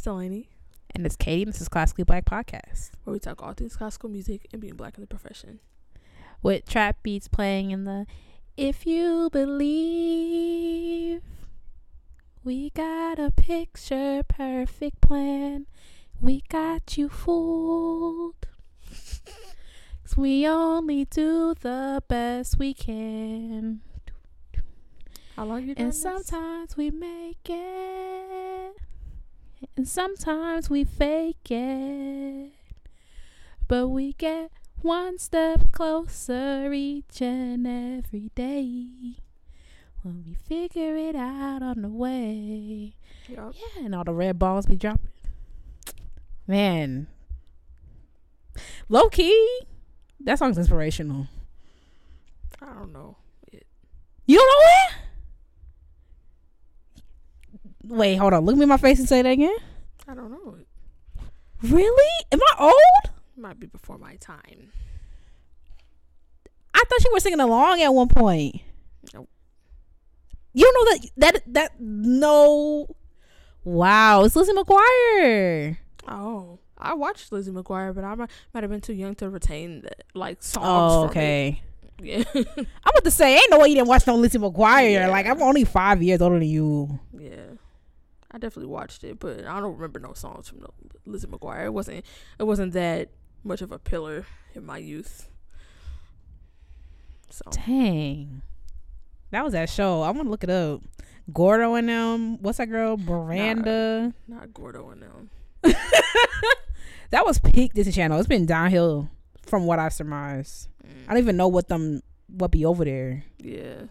It's Delaney, And it's Katie, and this is Classically Black Podcast. where we talk all things classical music and being black in the profession. With trap beats playing in the If You Believe. We got a picture perfect plan. We got you fooled. 'Cause we only do the best we can. How long you doing And this? sometimes we make it. And sometimes we fake it. But we get one step closer each and every day. When we figure it out on the way. Yup. Yeah, and all the red balls be dropping. Man. Low key. That song's inspirational. I don't know. it. You don't know it? Wait, hold on. Look me in my face and say that again. I don't know. Really? Am I old? might be before my time. I thought you were singing along at one point. Nope. You don't know that that that no. Wow, it's Lizzie McGuire. Oh, I watched Lizzie McGuire, but I might, might have been too young to retain the like songs. Oh, okay. Yeah. I'm about to say, ain't no way you didn't watch no Lizzie McGuire. Yeah. Like I'm only five years older than you. I definitely watched it, but I don't remember no songs from Lizzie McGuire. It wasn't. It wasn't that much of a pillar in my youth. So Dang, that was that show. I want to look it up. Gordo and them. What's that girl? Miranda. not Gordo and them. That was peak Disney Channel. It's been downhill from what I surmise. Mm. I don't even know what them what be over there. Yeah.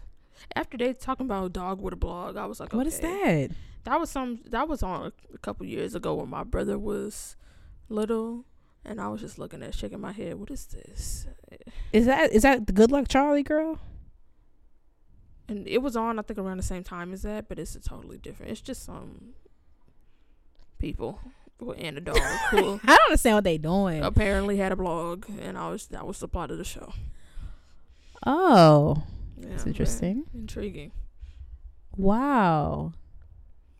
After they talking about a dog with a blog, I was like, What is that? That was some. That was on a couple years ago when my brother was little, and I was just looking at, shaking my head. What is this? Is that is that the Good Luck Charlie girl? And it was on, I think, around the same time as that, but it's a totally different. It's just some people and a dog who I don't understand what they doing. apparently had a blog, and I was that was the plot of the show. Oh, Yeah, that's interesting. intriguing. Wow.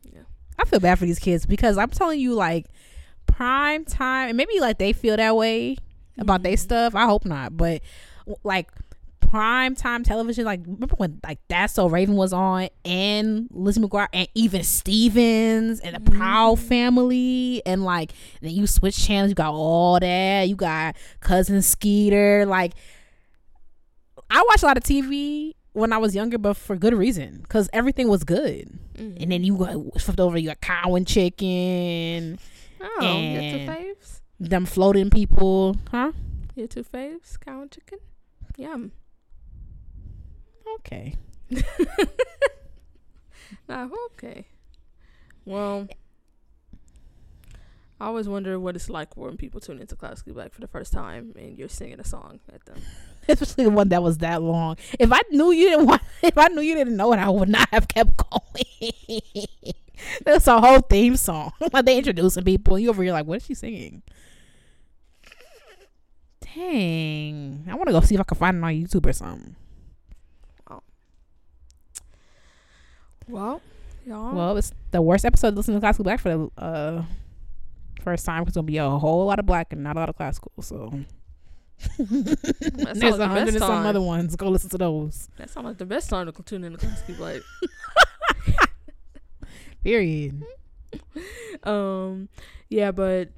Yeah. I feel bad for these kids because I'm telling you, like prime time, and maybe like they feel that way about their stuff. I hope not, but like prime time television, like remember when like That's So Raven was on, and Lizzie McGuire, and even Stevens, and the Proud Mhm. Family, and like then you switch channels, you got all that, you got Cousin Skeeter, like. I watched a lot of TV when I was younger, but for good reason, because everything was good. Mhm. And then you got flipped over, you got cow and chicken, oh, your two faves. them floating people, huh? Your two faves, cow and chicken. Yum. Okay. Nah, okay. Well, I always wonder what it's like when people tune into Classically Black for the first time and you're singing a song at them. Especially the one that was that long. If I knew you didn't want, if I knew you didn't know it, I would not have kept going. That's a whole theme song. like they introducing people, you over here like, what is she singing? Dang, I want to go see if I can find it on YouTube or something. Well, y'all. Well, it's the worst episode. to Listen to classical black for the uh, first time. It's gonna be a whole lot of black and not a lot of classical. So there's like a hundred and some other ones. Go listen to those. That sounds like the best time to tune in into Classically Black. Period. um, yeah, but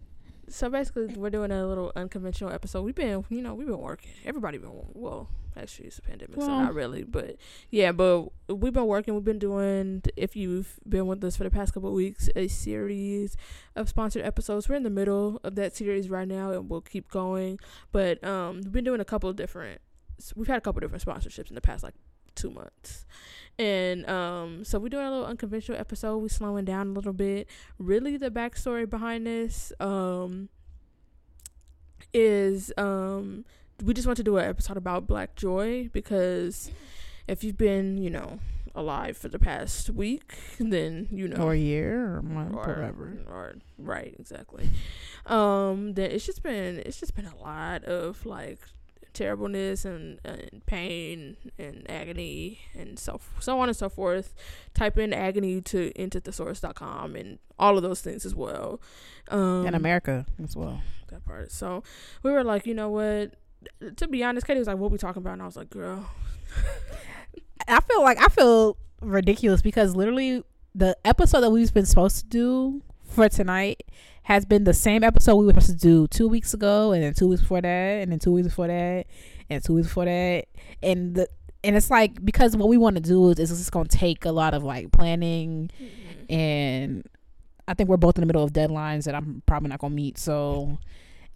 so basically, we're doing a little unconventional episode. We've been, you know, we've been working. Everybody been well. Actually, it's a pandemic, so not really. But yeah, but we've been working. We've been doing. If you've been with us for the past couple of weeks, a series of sponsored episodes. We're in the middle of that series right now, and we'll keep going. But um, we've been doing a couple of different. We've had a couple different sponsorships in the past like two months. And um, so we're doing a little unconventional episode. We're slowing down a little bit. Really, the backstory behind this um, is um, we just want to do an episode about Black Joy because if you've been, you know, alive for the past week, then you know Or a year or month, or, whatever. or right exactly um then it's just been it's just been a lot of like terribleness and, and pain and agony and so so on and so forth. Type in agony to into thesaurus.com and all of those things as well. Um, in America as well. That part. So we were like, you know what? To be honest, Katie was like, "What we talking about?" And I was like, "Girl." I feel like I feel ridiculous because literally the episode that we've been supposed to do for tonight has been the same episode we were supposed to do two weeks ago, and then two weeks before that, and then two weeks before that, and two weeks before that, and the and it's like because what we want to do is, is it's going to take a lot of like planning, mm-hmm. and I think we're both in the middle of deadlines that I'm probably not going to meet. So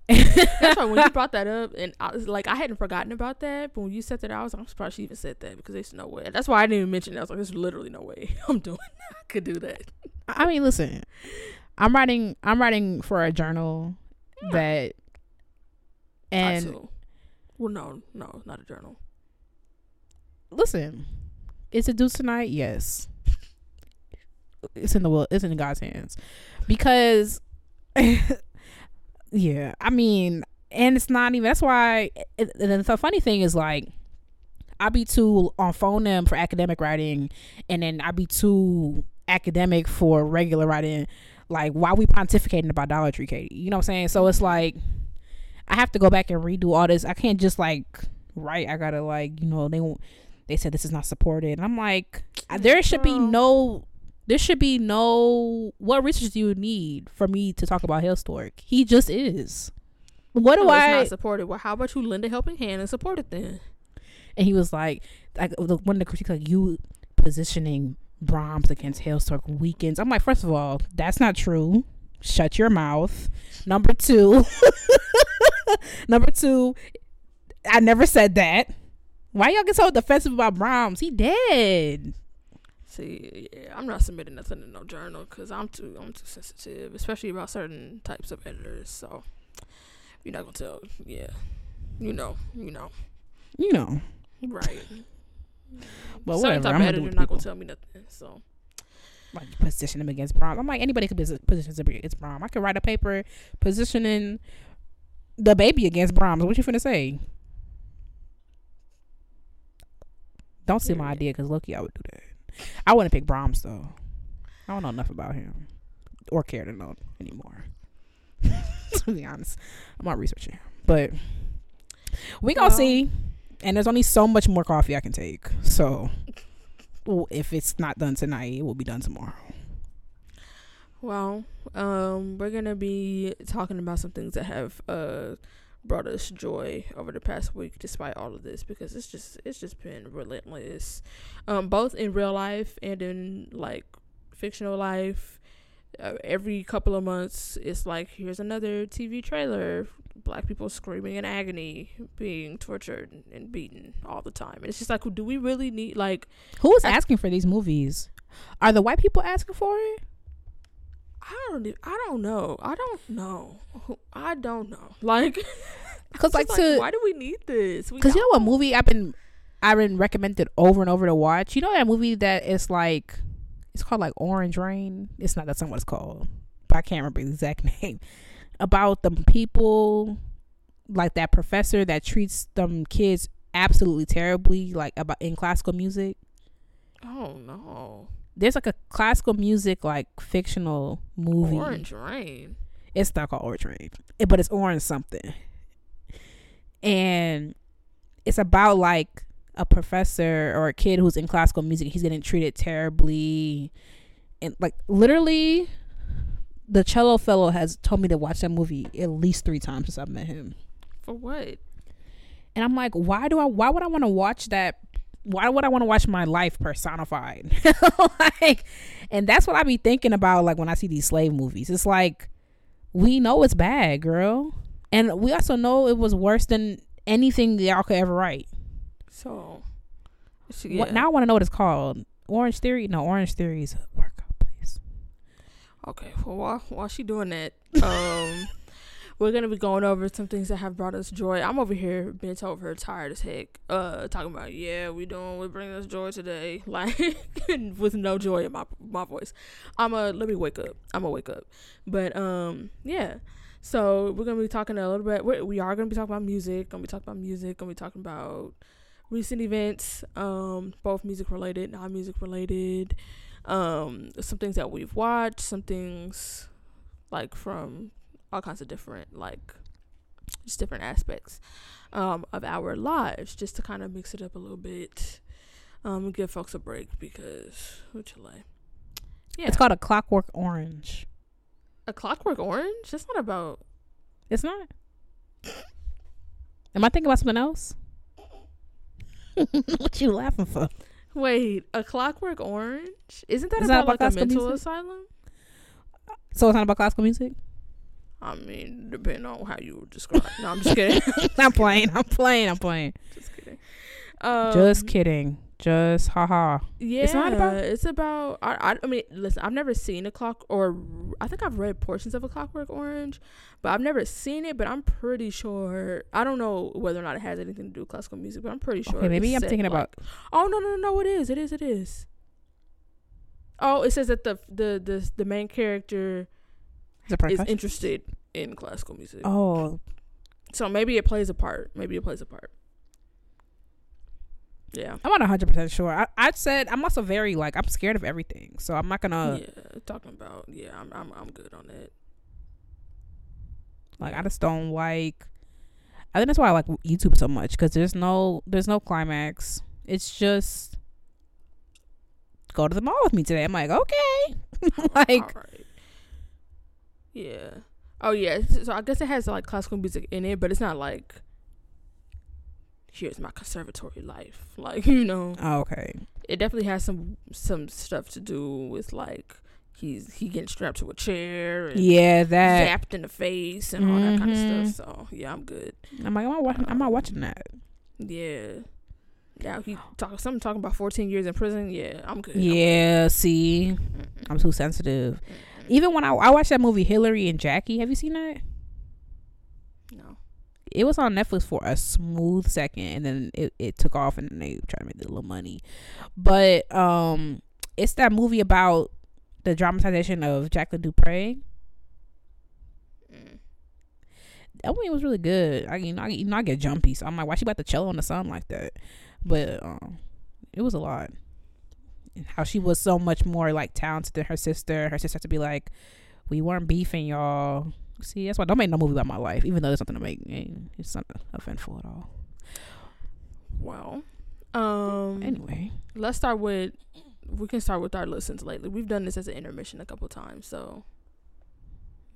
That's why when you brought that up, and I was like, I hadn't forgotten about that, but when you said that, I was like, I'm surprised she even said that because there's no way. That's why I didn't even mention it. I was like, there's literally no way I'm doing. That. I could do that. I mean, listen, I'm writing. I'm writing for a journal yeah. that, and well, no, no, not a journal. Listen, is it due tonight? Yes. It's in the will. It's in God's hands, because yeah, I mean, and it's not even. That's why. It, and the funny thing is, like, I be too on phone them for academic writing, and then I be too academic for regular writing. Like, why we pontificating about Dollar Tree, Katie? You know what I'm saying? So it's like, I have to go back and redo all this. I can't just like write. I gotta like, you know, they won't they said this is not supported, and I'm like, there should be no there should be no what research do you need for me to talk about Hailstork? He just is. What do no, I not supported? Well, how about you lend a helping hand and support it then? And he was like, like the one of the critiques like you positioning Brahms against Hailstork weekends. I'm like, first of all, that's not true. Shut your mouth. Number two, number two, I never said that. Why y'all get so defensive about Brahms? He dead. See, yeah, I'm not submitting nothing in no journal because I'm too I'm too sensitive, especially about certain types of editors. So you're not gonna tell. Yeah, you know, you know, you know, right. Well, certain whatever. type I'm of editor not gonna tell me nothing. So like position him against Brom. I'm like anybody could position him against Brom. I could write a paper positioning the baby against Brahms. What you finna say? Don't see my idea because Loki, I would do that. I wouldn't pick Brahms though. I don't know enough about him or care to know anymore. to be honest, I'm not researching, but we gonna well, see. And there's only so much more coffee I can take. So if it's not done tonight, it will be done tomorrow. Well, um, we're gonna be talking about some things that have uh brought us joy over the past week despite all of this because it's just it's just been relentless um both in real life and in like fictional life. Uh, every couple of months it's like here's another TV trailer black people screaming in agony being tortured and beaten all the time. And it's just like do we really need like who is asking for these movies? Are the white people asking for it I don't. I don't know. I don't know. I don't know. Like, because like, like, to why do we need this? Because you know what movie I've been I've been recommended over and over to watch. You know that movie that is like it's called like Orange Rain. It's not that's not what it's called, but I can't remember the exact name. About the people like that professor that treats them kids absolutely terribly, like about in classical music. Oh no there's like a classical music like fictional movie. Orange Rain. It's not called Orange Rain, it, but it's orange something. And it's about like a professor or a kid who's in classical music. He's getting treated terribly, and like literally, the cello fellow has told me to watch that movie at least three times since I've met him. For what? And I'm like, why do I? Why would I want to watch that why would I want to watch my life personified? like, and that's what I be thinking about, like when I see these slave movies. It's like we know it's bad, girl, and we also know it was worse than anything y'all could ever write. So, yeah. what, now I want to know what it's called. Orange Theory? No, Orange Theory is a workout place. Okay, well while while she doing that, um we're gonna be going over some things that have brought us joy. I'm over here bent over, tired as heck, uh, talking about yeah, we doing, we bringing us joy today, like with no joy in my my voice. I'm a let me wake up. I'm gonna wake up, but um, yeah. So we're gonna be talking a little bit. We're, we are gonna be talking about music. Gonna be talking about music. Gonna be talking about recent events, um, both music related, non music related. Um, some things that we've watched. Some things like from all kinds of different like just different aspects um, of our lives, just to kind of mix it up a little bit. Um, give folks a break because which Chile. Yeah, It's called a Clockwork Orange. a Clockwork Orange. That's not about. It's not. Am I thinking about something else? what you laughing for? Wait, a Clockwork Orange? Isn't that Is that about, about like a mental music? asylum? So it's not about classical music? I mean, depending on how you describe. No, I'm just kidding. I'm playing. I'm playing. I'm playing. just kidding. Um, Just kidding. Just haha. Yeah, It's not about- It's about. I, I. I mean, listen. I've never seen a clock, or I think I've read portions of a Clockwork Orange, but I've never seen it. But I'm pretty sure. I don't know whether or not it has anything to do with classical music, but I'm pretty sure. Okay, maybe I'm thinking like- about. Oh no no no no! It is. It is. It is. Oh, it says that the the the the main character Is is interested in classical music. Oh, So maybe it plays a part. Maybe it plays a part. Yeah. I'm not 100 percent sure. I, I said I'm also very like I'm scared of everything, so I'm not gonna yeah. Talking about yeah, I'm I'm I'm good on that. like I just don't like. I think that's why I like YouTube so much because there's no there's no climax. It's just go to the mall with me today. I'm like okay, like. Yeah. Oh yeah. So I guess it has like classical music in it, but it's not like here's my conservatory life. Like you know, oh, okay. it definitely has some some stuff to do with like he's he getting strapped to a chair and Yeah, that zapped in the face and all that kind of stuff. Mm-hmm. So yeah, I'm good. I'm like I'm not watching. I'm not watching that. Yeah. Now he talk something talking about 14 years in prison. Yeah, I'm good. I'm good. Yeah, see, I'm too sensitive. Even when I I watched that movie Hilary and Jackie, have you seen that? No. It was on Netflix for a smooth second, and then it, it took off, and they tried to make a little money. But um, it's that movie about the dramatization of Jacqueline du Pré. Mm. That movie was really good. I you know I, you know I get jumpy, so I'm like, why she about to cello in the sun like that? But um, it was a lot. How she was so much more like talented than her sister. Her sister had to be like, we weren't beefing, y'all. See, that's why don't make no movie about my life, even though there's something to make. eh, It's not eventful at all. Well, um, Anyway, let's start with. We can start with our listens lately. We've done this as an intermission a couple times, so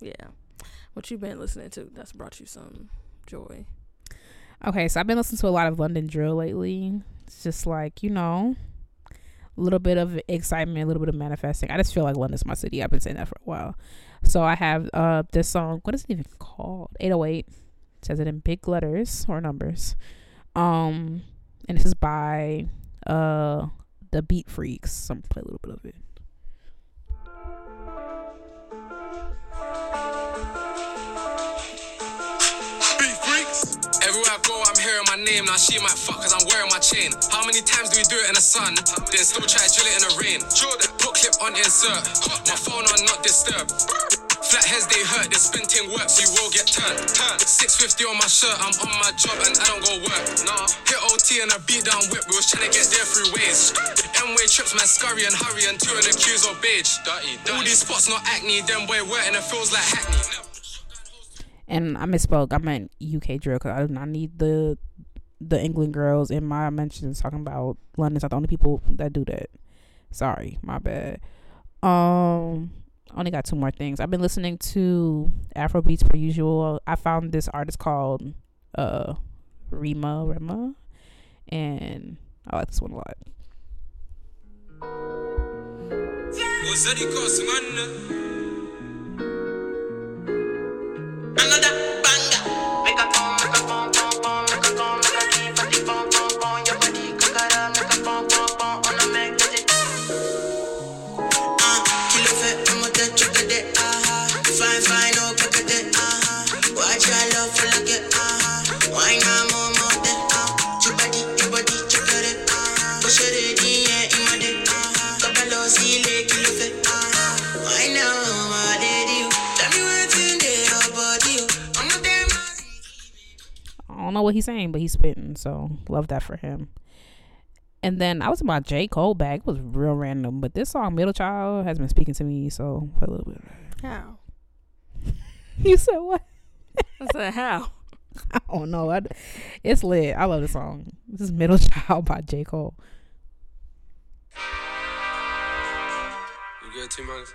yeah. What you've been listening to that's brought you some joy? okay, so I've been listening to a lot of London drill lately. It's just like you know, a little bit of excitement, a little bit of manifesting. I just feel like London's my city. I've been saying that for a while. So I have uh this song. What is it even called? 808. It says it in big letters or numbers. Um, and this is by uh the Beat Freaks. So I'm gonna play a little bit of it. Name. Now she might fuck cause I'm wearing my chain. How many times do we do it in the sun? Then still try to drill it in the rain. Put clip on insert. My phone on not disturb. Flatheads they hurt, this spinting works, you will get turned. Turn. 650 on my shirt, I'm on my job and I don't go work. Nah. Hit OT and a beat down whip, we was trying to get there through ways. M-way trips, man, scurry and hurry and two in the queues of beige. All these spots not acne, them boy wet and it feels like hackney. And I misspoke. I meant UK drill because I, I need the the England girls in my mentions talking about London's not the only people that do that. Sorry, my bad. Um, only got two more things. I've been listening to Afro beats per usual. I found this artist called uh Rima Rema, and I like this one a lot. Another what he's saying, but he's spitting. So love that for him. And then I was in my J Cole bag. It was real random, but this song "Middle Child" has been speaking to me. So play a little bit. How? You said what? I said how. I don't know. I, it's lit. I love the song. This is "Middle Child" by J Cole. You good, T Minus?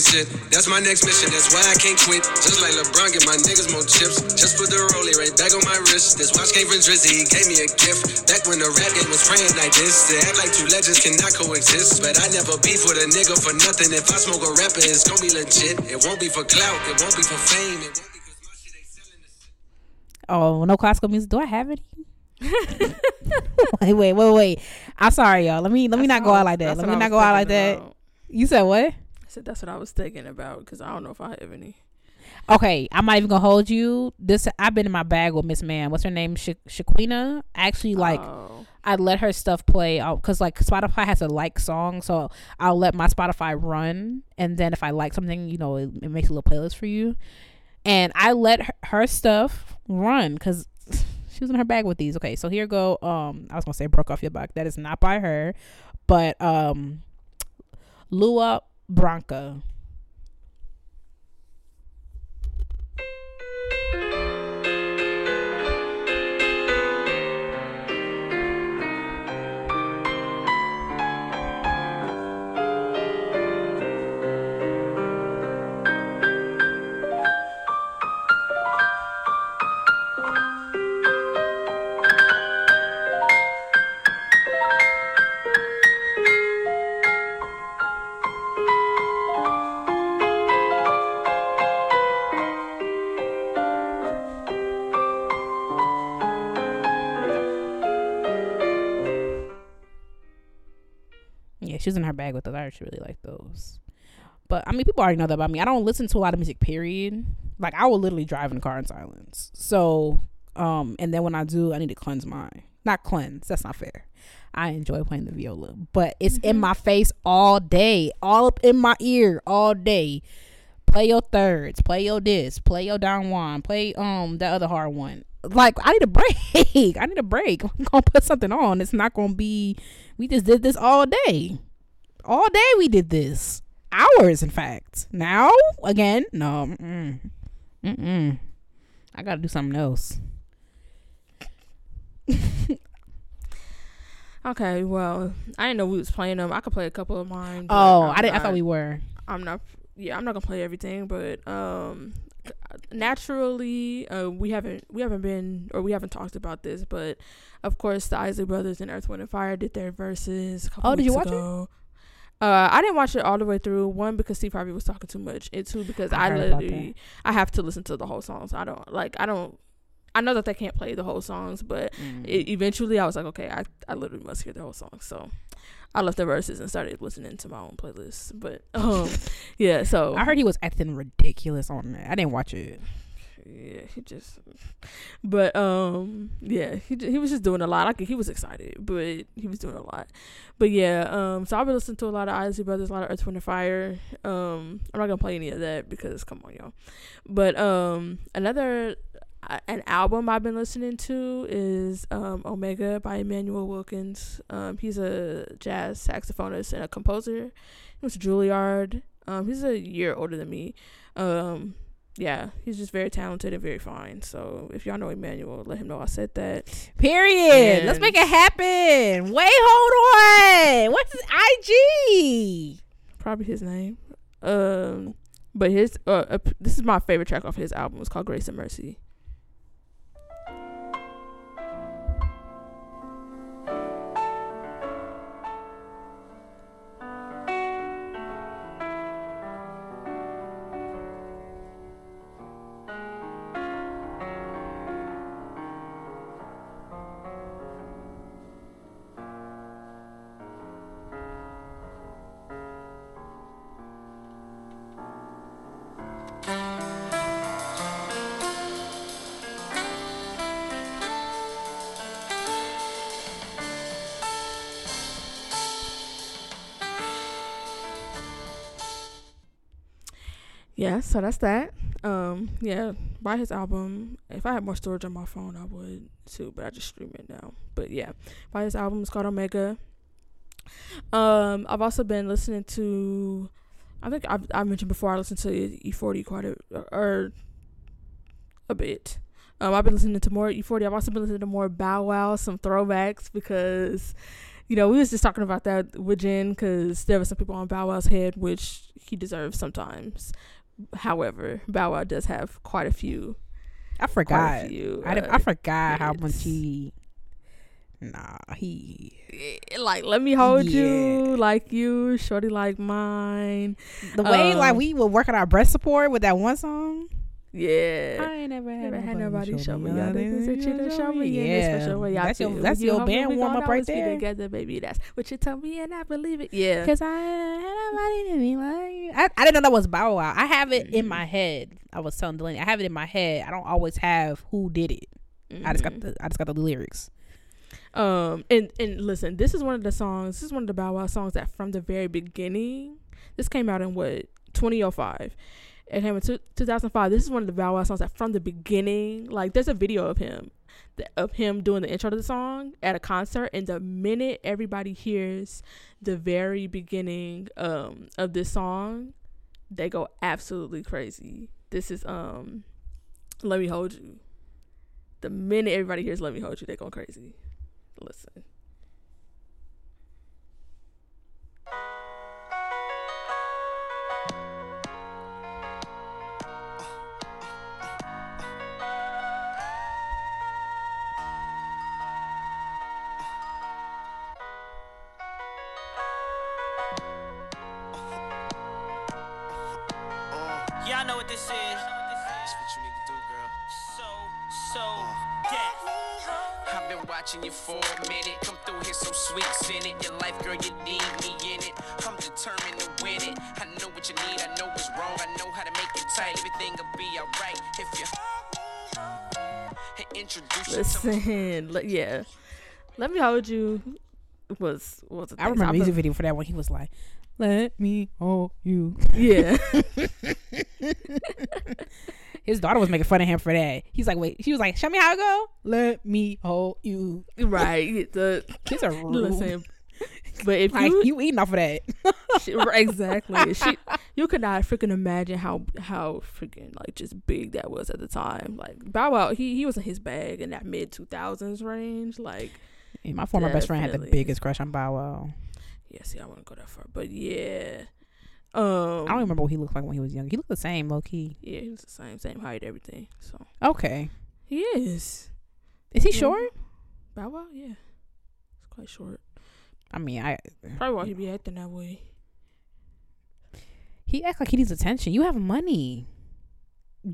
sit? That's my next mission. That's why I can't quit. Just like LeBron, get my niggas more chips. Just put the rollie right back on my wrist. This watch came from Drizzy. He gave me a gift. Back when the rap game was praying like this. They act like two legends cannot coexist. But I never beef with a nigga for nothing. If I smoke a rapper, it's gonna be legit. It won't be for clout. It won't be for fame. It won't be cause my shit ain't selling the Oh, no classical music. Do I have any? wait, wait, wait, wait. I'm sorry, y'all. Let me let me not go out like that. Let me not go out like that. You said what? Said that's what I was thinking about because I don't know if I have any. Okay, I'm not even gonna hold you. This I've been in my bag with Miss Man. What's her name? Sha- Chiquinha. Actually, like Oh. I let her stuff play because like Spotify has a like song, so I'll let my Spotify run, and then if I like something, you know, it, it makes a little playlist for you. And I let her, her stuff run because she was in her bag with these. Okay, so here go. Um, I was gonna say broke off your back. That is not by her, but um, Lua Branca. She was in her bag with those. I actually really like those. But I mean, people already know that about me. I don't listen to a lot of music. Period. Like I will literally drive in the car in silence. So, um, and then when I do, I need to cleanse my not cleanse. That's not fair. I enjoy playing the viola, but it's in my face all day, all up in my ear all day. Play your thirds, play your this, play your down one, play um the other hard one. Like I need a break. I need a break. I'm gonna put something on. It's not gonna be. We just did this all day. All day we did this. Hours, in fact. Now again, no. Mm-mm. Mm-mm. I gotta do something else. Okay, well, I didn't know we was playing them. I could play a couple of mine. Oh, I'm I didn't. I thought we were. I'm not. Yeah, I'm not gonna play everything, but um, naturally, uh, we haven't we haven't been or we haven't talked about this, but of course, the Isley Brothers and Earth, Wind and Fire did their Verzuz. Oh, did you watch it? Uh, I didn't watch it all the way through. One because Steve Harvey was talking too much, and two because I I, literally I have to listen to the whole songs. I don't like I don't. I know that they can't play the whole songs, but Mm. e- eventually I was like, okay, I, I literally must hear the whole song. So I left the Verzuz and started listening to my own playlist. But um, yeah, so I heard he was acting ridiculous on that. I didn't watch it. Yeah, he just, but um, yeah, he he was just doing a lot. Like he was excited, but he was doing a lot. But yeah, um, so I've been listening to a lot of Isley Brothers, a lot of Earth, Wind and Fire. Um, I'm not gonna play any of that because come on, y'all. But um, another uh, an album I've been listening to is um Omega by Immanuel Wilkins. Um, he's a jazz saxophonist and a composer. He was Juilliard. Um, he's a year older than me. Um, yeah, he's just very talented and very fine. So if y'all know Immanuel, let him know I said that. Period. Let's make it happen. Wait, hold on. What's his IG? Probably his name. Um, but his uh, uh, this is my favorite track off his album. It's called Grace and Mercy. Yeah, so that's that. Um, yeah, buy his album. If I had more storage on my phone, I would too, but I just stream it now. But yeah, buy his album. It's called Omega. Um, I've also been listening to. I think I've I mentioned before I listened to E-40 quite a or a bit. Um, I've been listening to more E-40. I've also been listening to more Bow Wow, some throwbacks because, you know, we was just talking about that with Jen because there were some people on Bow Wow's head, which he deserves sometimes. However, Bow Wow does have quite a few. I forgot. a few. I, uh, I forgot how much he. Nah, he. eh, like let me hold Yeah. you, like you, shorty like mine. The way like Um, we were working our breast support with that one song. Yeah. I ain't never had, Never had nobody show me y'all things that you done show me. Yeah, that's for sure. what y'all that's your that's you your band warm up right there. Together, baby. That's what you told me, and I believe it. Yeah. Cause I had nobody to be like you. I, I didn't know that was Bow Wow. I have it in my head. I was telling Delaney, I have it in my head. I don't always have who did it. I just got Mhm. the I just got the lyrics. Um and and listen, this is one of the songs. This is one of the Bow Wow songs that from the very beginning. This came out in what 2005. It came in two, 2005. This is one of the Bow Wow songs that from the beginning, like there's a video of him, of him doing the intro to the song at a concert, and the minute everybody hears the very beginning um of this song, they go absolutely crazy. This is um, "Let Me Hold You." The minute everybody hears "Let Me Hold You," they go crazy. Listen. I've watching you for a minute. Come through here so sweet, send it. Your life, girl, you need me in it. I'm determined to win it. I know what you need, I know what's wrong. I know how to make it tight. Everything will be alright if you introduce you to Listen, le- yeah. Let me hold you. Was was. a I thing. So remember the I've music video for that one. He was like, "Let me hold you." Yeah, His daughter was making fun of him for that. He's like, "Wait," she was like, "Show me how it go." Let me hold you. right. The Kids are rude. listen, but if like you, you eating off of that. she, exactly, she, you could not freaking imagine how how freaking like just big that was at the time. Like Bow Wow, he he was in his bag in that mid two thousands range. Like, Yeah, my former best friend had the biggest crush on Bow Wow. yeah, see, I wouldn't go that far, but yeah, um, I don't remember what he looked like when he was young. He looked the same, low key. Yeah, he was the same, same height, everything. So Okay, he is. is he Yeah. short? Bow Wow, yeah, it's quite short. I mean, I Probably why he be acting that way. he act like he needs attention. You have money.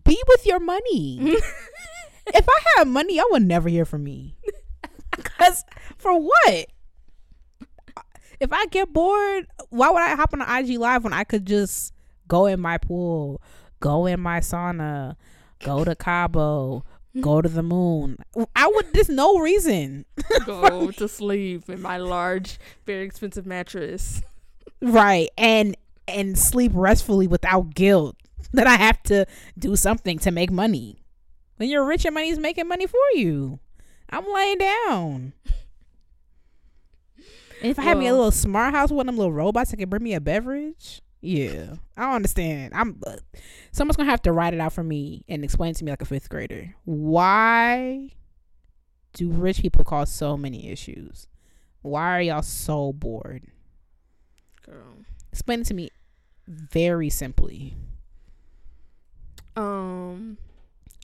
Be with your money. if I had money, I would never hear from me. Cause for what? If I get bored, why would I hop on an IG live when I could just go in my pool, go in my sauna, go to Cabo, go to the moon? I would. There's no reason, Go to sleep in my large, very expensive mattress. right? And and sleep restfully without guilt that I have to do something to make money. When you're rich and money's making money for you, I'm laying down. If I had me a little smart house with them little robots that can bring me a beverage, yeah, I don't understand. I'm uh, someone's gonna have to write it out for me and explain to me like a fifth grader. Why do rich people cause so many issues? Why are y'all so bored? Girl. Explain it to me very simply. Um,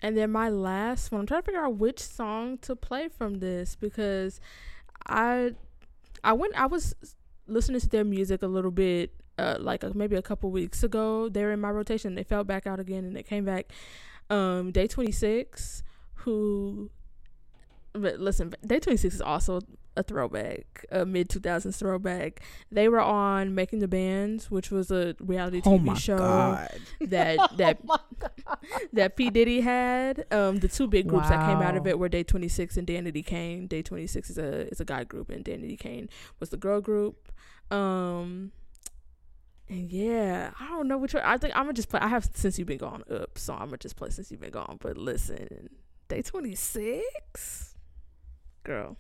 and then my last one. I'm trying to figure out which song to play from this because I, I went. I was listening to their music a little bit, uh, like uh, maybe a couple weeks ago. They were in my rotation. They fell back out again, and they came back. Um, Day 26, who, but listen, Day 26 is also a throwback, a mid 2000s throwback. They were on Making the Bands, which was a reality TV Oh my show god. that that that P Diddy had. Um, the two big groups that came out of it were Day Twenty Six and Danity Kane. Day Twenty Six is a is a guy group, and Danity Kane was the girl group. Um, And yeah, I don't know which one. I think I'm gonna just play. I have since you've been gone up, so I'm gonna just play since you've been gone. But listen, day 26, girl.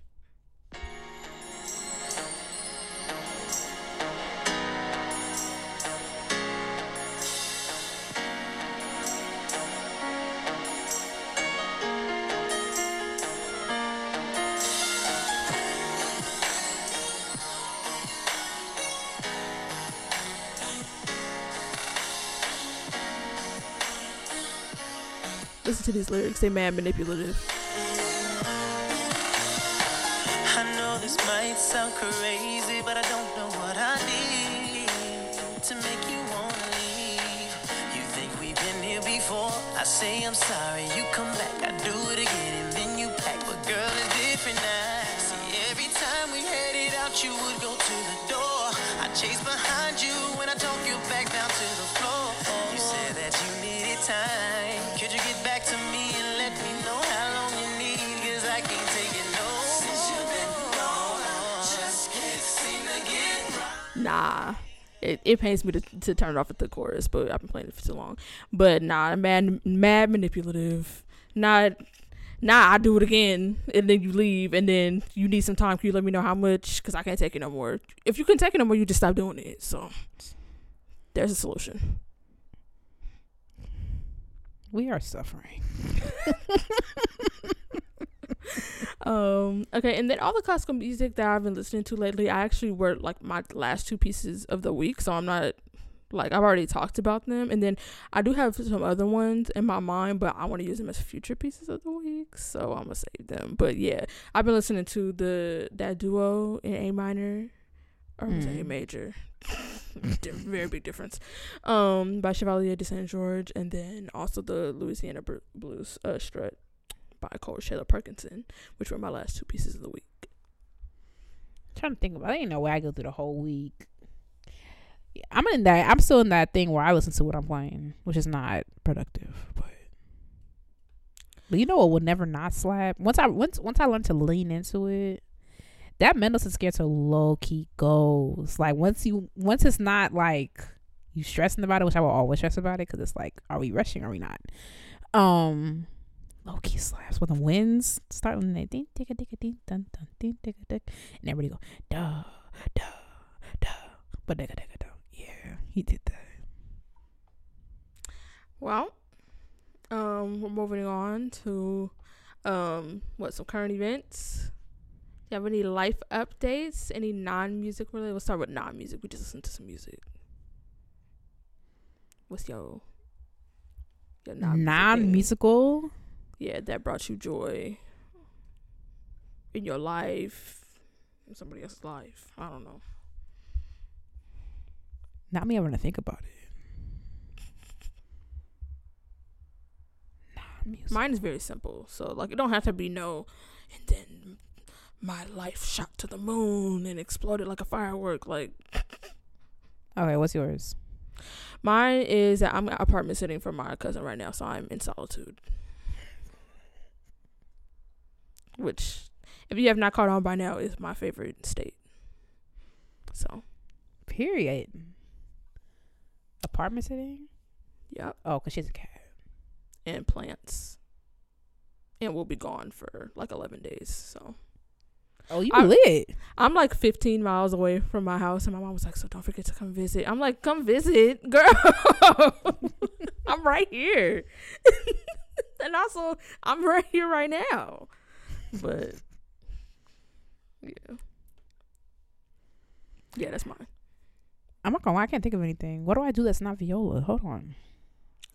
Listen to these lyrics. They mad manipulative. Might sound crazy, but I don't know what I need to make you wanna leave. You think we've been here before? I say I'm sorry, you come back, I do it again, and then you pack. But girl, it's different now. See, every time we headed out, you would go to the door. I chase behind you when I It, it pains me to, to turn it off at the chorus, but I've been playing it for too long. But nah, mad mad manipulative. Not nah, I do it again, and then you leave, and then you need some time. Can you let me know how much? Because I can't take it no more. If you can take it no more, you just stop doing it. So there's a solution. We are suffering. Um, okay, and then all the classical music that I've been listening to lately, I actually were like my last two pieces of the week, so I'm not like I've already talked about them, and then I do have some other ones in my mind, but I want to use them as future pieces of the week, so I'm gonna save them. But yeah, I've been listening to the that duo in A minor, or was it A Mm. major? Very big difference. Um, by Chevalier de Saint-Georges, and then also the Louisiana Blues uh, strut by Coleridge-Taylor Perkinson, which were my last two pieces of the week. I'm trying to think about. There ain't no way I go through the whole week. Yeah, I'm in that. I'm still in that thing where I listen to what I'm playing, which is not productive. But but you know what would never not slap? Once I once once I learn to lean into it, that mental scared low key goes. Like once you once it's not like you stressing about it, which I will always stress about it because it's like, are we rushing? Are we not? Um. Low key slaps when the winds start when they ding tick a ding dun dun ding a tick and everybody go duh duh duh but digga digga duh. Yeah, he did that. Well, um, we're moving on to um, what some current events. Do you have any life updates? Any non-music related? We'll start with non-music. We just listen to some music. What's your your non Non musical. Yeah, that brought you joy in your life, in somebody else's life. I don't know. Not me having to think about it. Non music. Mine is very simple. So like it don't have to be no and then my life shot to the moon and exploded like a firework. Like Okay, what's yours? mine is that I'm apartment sitting for my cousin right now, so I'm in solitude. Which if you have not caught on by now is my favorite state. So Period. Apartment sitting? yep. Oh, because she's a cat. And plants. And we'll be gone for like eleven days. So Oh, you I- lit. I'm like 15 miles away from my house, and my mom was like, "So don't forget to come visit." I'm like, "Come visit, girl. I'm right here, and also I'm right here right now." But yeah, yeah, that's mine. I'm not gonna lie, I can't think of anything. What do I do that's not viola? Hold on.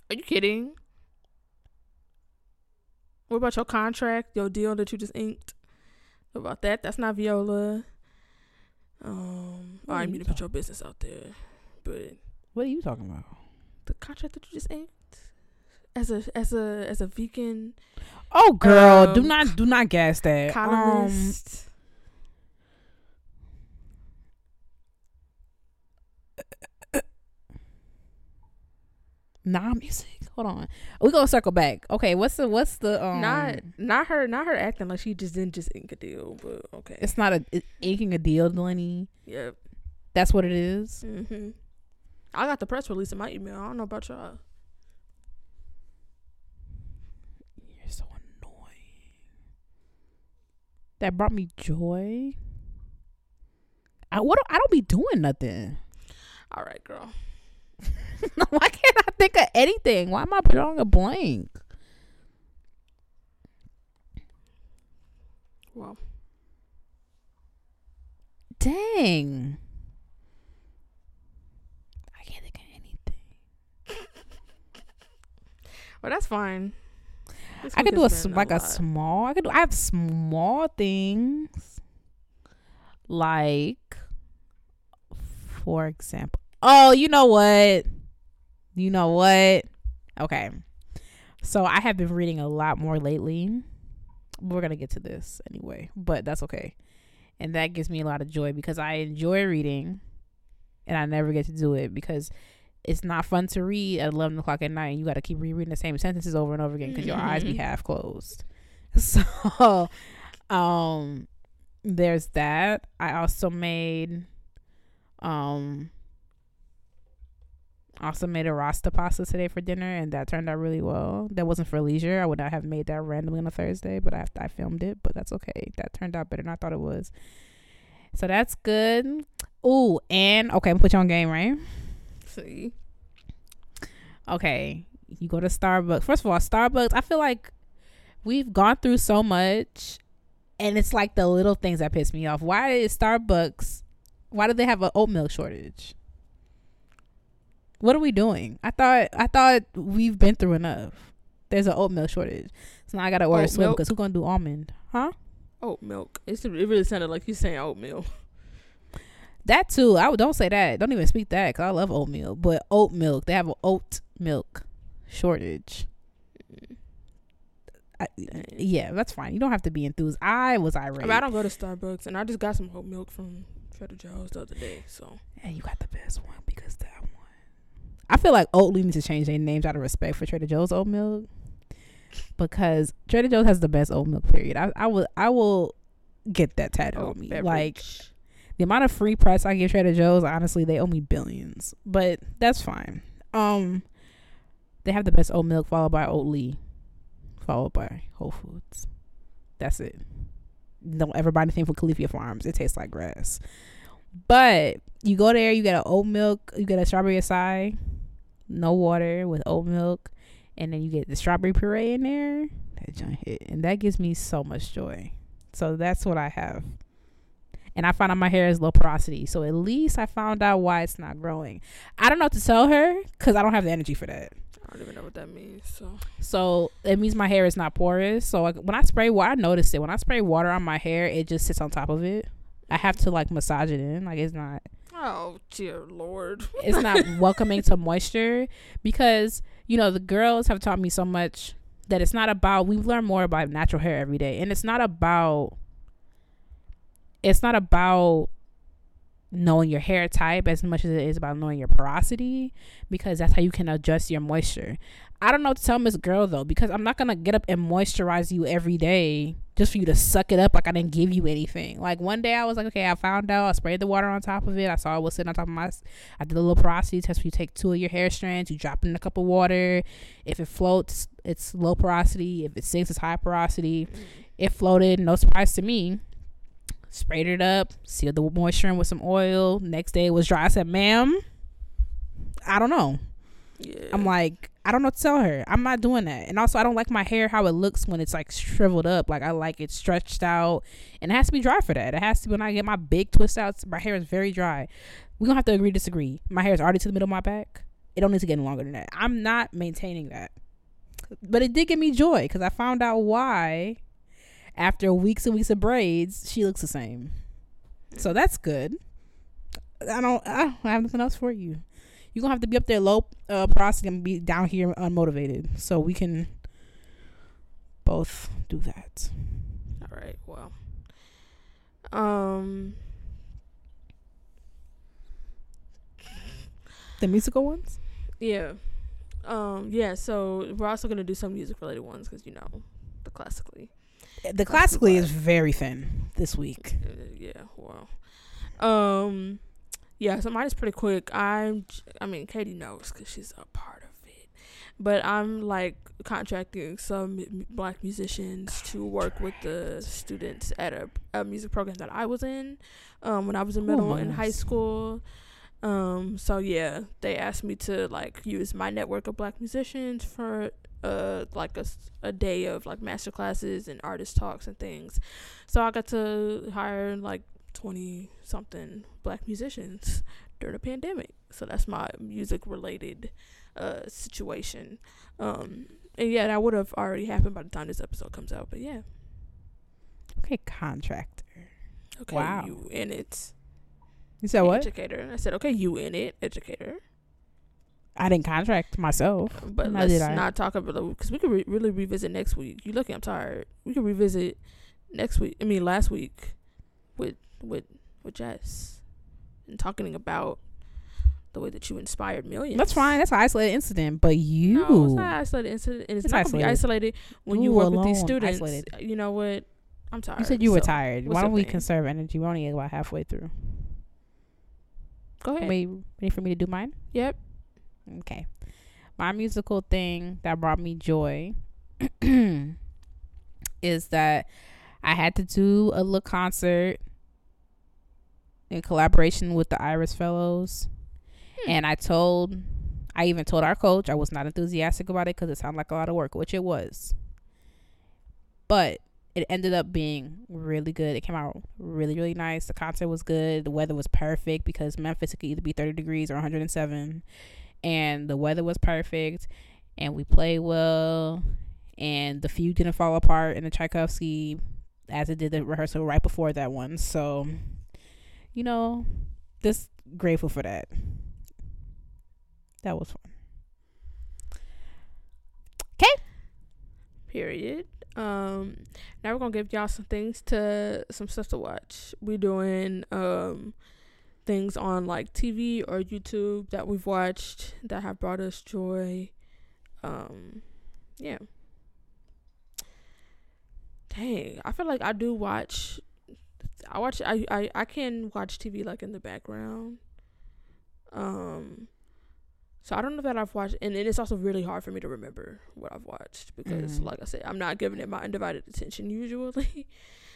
Are you kidding? What about your contract, your deal that you just inked? What about that? That's not viola. Um, What I are you mean to put your business out there, but What are you talking about? the contract that you just inked as a as a as a vegan Oh, girl, do Um, not do not gas that. Um, columnist. nah, music. Hold on, we gonna circle back. Okay, what's the what's the um? not not her not her acting like she just didn't just ink a deal, but okay. It's not a it, inking a deal, Lenny. yep. That's what it is. Mm-hmm. I got the press release in my email. I don't know about y'all. You're so annoying. That brought me joy. I what I don't be doing nothing. All right, girl. Why can't I think of anything? Why am I drawing a blank? Well, Dang. I can't think of anything. well, that's fine. I could do a has s- been like a lot. small. I could do. I have small things, like, for example. Oh, you know what? You know what? Okay. So I have been reading a lot more lately. We're gonna get to this anyway, but that's okay. And that gives me a lot of joy because I enjoy reading, and I never get to do it because it's not fun to read at 11 o'clock at night and you got to keep rereading the same sentences over and over again because your eyes be Mhm. half closed. So um there's that. I also made um also made a rasta pasta today for dinner and that turned out really well. That wasn't for leisure. I would not have made that randomly on a thursday but i, I filmed it but that's okay. That turned out better than i thought it was. So that's good. Ooh, and okay i'm put you on game right See, okay, you go to Starbucks. First of all, Starbucks, I feel like we've gone through so much and it's like the little things that piss me off. Why is Starbucks why do they have an oat milk shortage? What are we doing? I thought I thought we've been through enough. There's an oat milk shortage. So now I gotta order Oat swim because who's gonna do almond? Huh? oat milk. It's, it really sounded like you saying oatmeal. That too. I would don't say that. Don't even speak that because I love oatmeal. But oat milk, they have an oat milk shortage. I, yeah, that's fine. You don't have to be enthused. I was I, irate. mean, I don't go to Starbucks, and I just got some oat milk from Trader Joe's the other day. So and you got the best one because that one. I feel like Oatly needs to change their names out of respect for Trader Joe's oat milk because Trader Joe's has the best oat milk. Period. I, I will I will get that tatted oat on me. beverage. Like the amount of free press I give Trader Joe's, honestly, they owe me billions. But that's fine. Um, they have the best oat milk, followed by Oatly, followed by Whole Foods. That's it. Don't ever buy anything from Califia Farms. It tastes like grass. But you go there, you get an oat milk, you get a strawberry acai, no water with oat milk, and then you get the strawberry puree in there. That joint hit, and that gives me so much joy. So that's what I have and I found out my hair is low porosity. So at least I found out why it's not growing. I don't know what to tell her because I don't have the energy for that. I don't even know what that means. So So it means my hair is not porous. So like, when I spray water, I noticed it. When I spray water on my hair, it just sits on top of it. I have to like massage it in. Like it's not oh dear lord. it's not welcoming to moisture because you know the girls have taught me so much that it's not about we've learned more about natural hair every day and it's not about it's not about knowing your hair type as much as it is about knowing your porosity because that's how you can adjust your moisture. I don't know to tell Miss Girl though because I'm not gonna get up and moisturize you every day just for you to suck it up like I didn't give you anything. Like one day I was like, okay, I found out. I sprayed the water on top of it. I saw it was sitting on top of my. I did a little porosity test. Where you take two of your hair strands, you drop in a cup of water. If it floats, it's low porosity. If it sinks, it's high porosity. It floated. No surprise to me sprayed it up, sealed the moisture in with some oil. Next day it was dry. I said, ma'am, I don't know. Yeah. I'm like, I don't know what to tell her. I'm not doing that. And also, I don't like my hair how it looks when it's like shriveled up. Like, I like it stretched out. And it has to be dry for that. It has to be when I get my big twist outs, my hair is very dry. We're going to have to agree, disagree. My hair is already to the middle of my back. It don't need to get any longer than that. I'm not maintaining that. But it did give me joy because I found out why after weeks and weeks of braids, she looks the same. So that's good. I don't. I don't have nothing else for you. You're gonna have to be up there low uh, porosity and be down here unmotivated, so we can both do that. All right. Well. Um. The musical ones. Yeah. Um. Yeah. So we're also gonna do some music related ones because you know the classically. The classically is very thin this week. Uh, yeah. Well. Um. Yeah, so mine is pretty quick. I'm, I mean, Katie knows because she's a part of it. But I'm like contracting some m- black musicians to work with the students at a, a music program that I was in um, when I was in Oh, middle and high school. Um, so yeah, they asked me to like use my network of black musicians for uh like a day of like master classes and artist talks and things. So I got to hire like 20 something black musicians during the pandemic. So that's my music related uh situation. Um and yeah, that would have already happened by the time this episode comes out. But yeah. Okay, contractor. Okay, Wow. you in it. You said what? Educator. I said, okay, you in it, educator. I didn't contract myself. But Now let's not talk about because we could re- really revisit next week. You looking? I'm tired. We could revisit next week. I mean, last week with with with Jess and talking about the way that you inspired millions. That's fine. That's an isolated incident. But you, No, it's not isolated incident. And it's, It's not gonna be isolated when you You work with these students. isolated. You know what? I'm tired. you said you were tired. Why don't we man? conserve energy? We're only about halfway through. Go ahead. Wait, ready for me to do mine? Yep. Okay. My musical thing that brought me joy is that I had to do a little concert in collaboration with the Iris Fellows. Hmm. And I told, I even told our coach I was not enthusiastic about it because it sounded like a lot of work, which it was. But it ended up being really good. It came out really, really nice. The concert was good. The weather was perfect because Memphis it could either be 30 degrees or 107 and the weather was perfect and we played well and the feud didn't fall apart in the Tchaikovsky as it did the rehearsal right before that one. So, you know, just grateful for that. That was fun. Okay. Period. Um, now we're gonna give y'all some things to some stuff to watch. We're doing um things on like TV or YouTube that we've watched that have brought us joy. Um, yeah. Dang, I feel like I do watch. I watch. I I I can watch TV like in the background. Um. So I don't know that I've watched, and it is also really hard for me to remember what I've watched because, Mhm. like I said, I'm not giving it my undivided attention usually.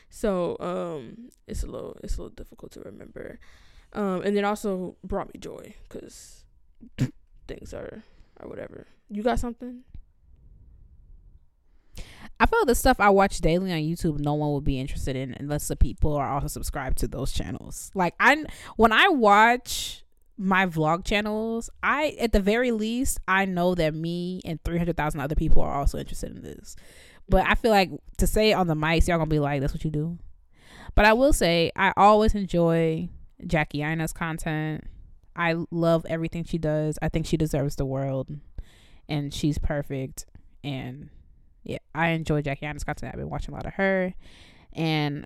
so um, it's a little it's a little difficult to remember. Um, and it also brought me joy because things are or whatever. You got something? I feel the stuff I watch daily on YouTube, no one would be interested in unless the people are also subscribed to those channels. Like I, when I watch my vlog channels, I at the very least I know that me and three hundred thousand other people are also interested in this. But I feel like to say it on the mics, y'all gonna be like, "That's what you do." But I will say, I always enjoy Jackie Aina's content. I love everything she does. I think she deserves the world, and she's perfect. And yeah, I enjoy Jackie Aina's content. I've been watching a lot of her, and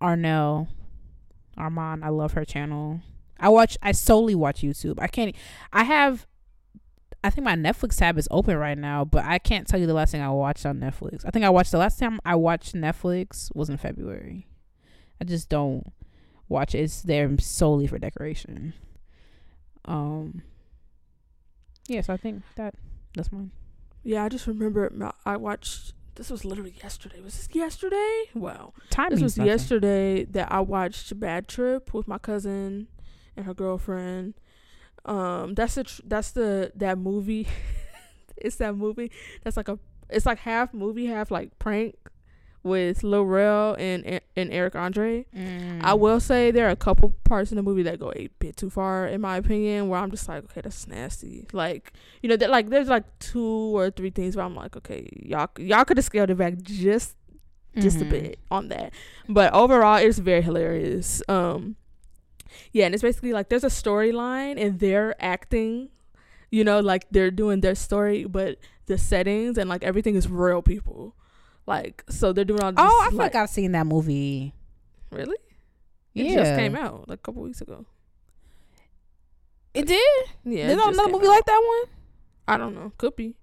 Arnell, Armon. I love her channel. I watch. I solely watch YouTube. I can't. I have. I think my Netflix tab is open right now, but I can't tell you the last thing I watched on Netflix. I think I watched the last time I watched Netflix was in February. I just don't watch it. It's there solely for decoration. Um. Yeah, so I think that that's mine. Yeah, I just remember my, I watched. This was literally yesterday. Was this yesterday? Wow. Time This was nothing. yesterday that I watched Bad Trip with my cousin and her girlfriend. Um, that's the tr- that's the that movie. it's that movie that's like a it's like half movie, half like prank with Lil and and Eric Andre. Mm. I will say there are a couple parts in the movie that go a bit too far, in my opinion, where I'm just like, okay, that's nasty. Like, you know, that like there's like two or three things where I'm like, okay, y'all y'all could have scaled it back just just Mhm. a bit on that. But overall, it's very hilarious. Um, yeah, and it's basically like there's a storyline and they're acting, you know, like they're doing their story, but the settings and like everything is real people. Like, so they're doing all oh, this. Oh, I feel like, like I've seen that movie. really? It Yeah, just came out like a couple weeks ago. It did. Yeah, There's another movie out. like that one. I don't know. Could be.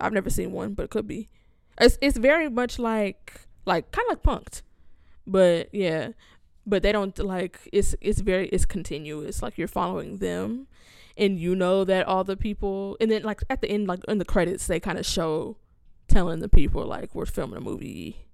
I've never seen one, but it could be. It's it's very much like like kind of like Punked, but yeah. but they don't like it's it's very it's continuous. Like you're following them, and you know that all the people, and then like at the end, like in the credits, they kind of show telling the people like we're filming a movie.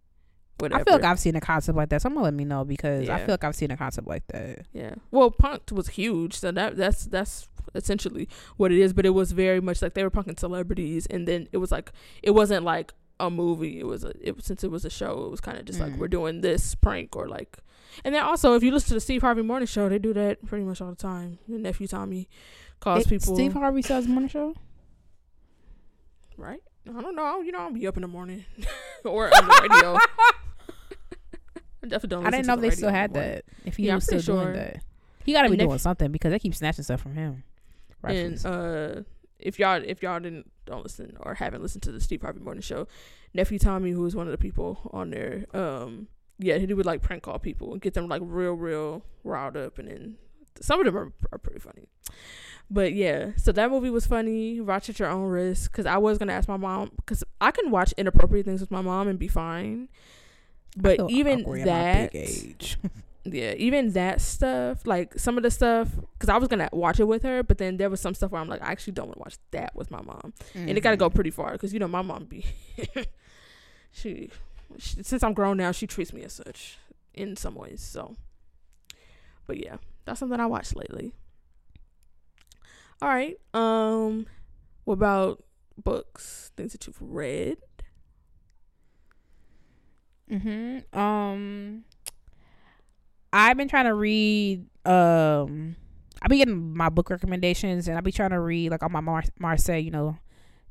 Whatever. I feel like I've seen a concept like that. Someone let me know because I feel like I've seen a concept like that. Yeah. Well, Punked was huge, so that that's that's essentially what it is. But it was very much like they were punking celebrities, and then it was like it wasn't like a movie. It was a it since it was a show. It was kind of just like Mm. we're doing this prank or like. And then also, if you listen to the Steve Harvey Morning Show, they do that pretty much all the time. Your nephew Tommy calls It- people Steve Harvey says morning show. right. I don't know. You know, I'll be up in the morning or on the radio. I definitely don't. I didn't know if the they still radio in the had morning. that. If he Yeah, I'm was still pretty sure. doing that, he got to be And if- doing something because they keep snatching stuff from him. Rightfully and uh if y'all if y'all didn't don't listen or haven't listened to the Steve Harvey Morning Show, nephew Tommy, who was one of the people on there, um, yeah, he would like prank call people and get them like real, real riled up, and then some of them are, are pretty funny. But yeah, so that movie was funny. Watch at your own risk, because I was gonna ask my mom because I can watch inappropriate things with my mom and be fine. But even awkward at my that, yeah, even that stuff, like some of the stuff, because I was gonna watch it with her, but then there was some stuff where I'm like, I actually don't want to watch that with my mom, and it got to go Mm-hmm. pretty far, because you know my mom be, she, she, since I'm grown now, she treats me as such in some ways. So, but yeah, that's something I watched lately. All right, um, what about books, things that you've read? Mm-hmm. Um, I've been trying to read. Um, I be getting my book recommendations, and I be trying to read like on my Mar- Marseille. You know,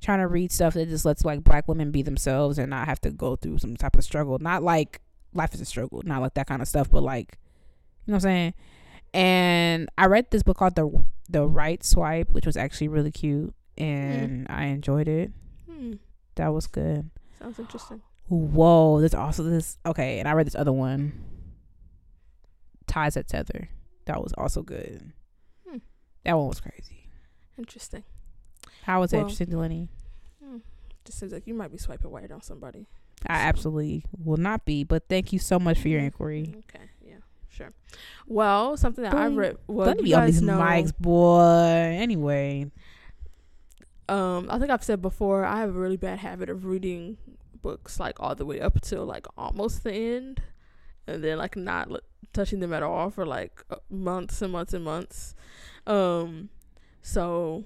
trying to read stuff that just lets like black women be themselves and not have to go through some type of struggle. Not like life is a struggle, not like that kind of stuff, but like, you know what I'm saying. And I read this book called the the Right Swipe, which was actually really cute, and I enjoyed it. Hmm, That was good. sounds interesting. Whoa, there's also this. Okay, and I read this other one, Ties That Tether. That was also good. Hmm. That one was crazy. Interesting. How was it interesting, Delaney? Hmm. Just seems like you might be swiping right on somebody. I absolutely will not be, but thank you so much for your Mm-hmm. inquiry. Okay, sure. Well, something that I Boy, read. Well, you be on these know, mics, boy. Anyway, um, I think I've said before. I have a really bad habit of reading books like all the way up till like almost the end, and then like not l- touching them at all for like uh, months and months and months. Um, so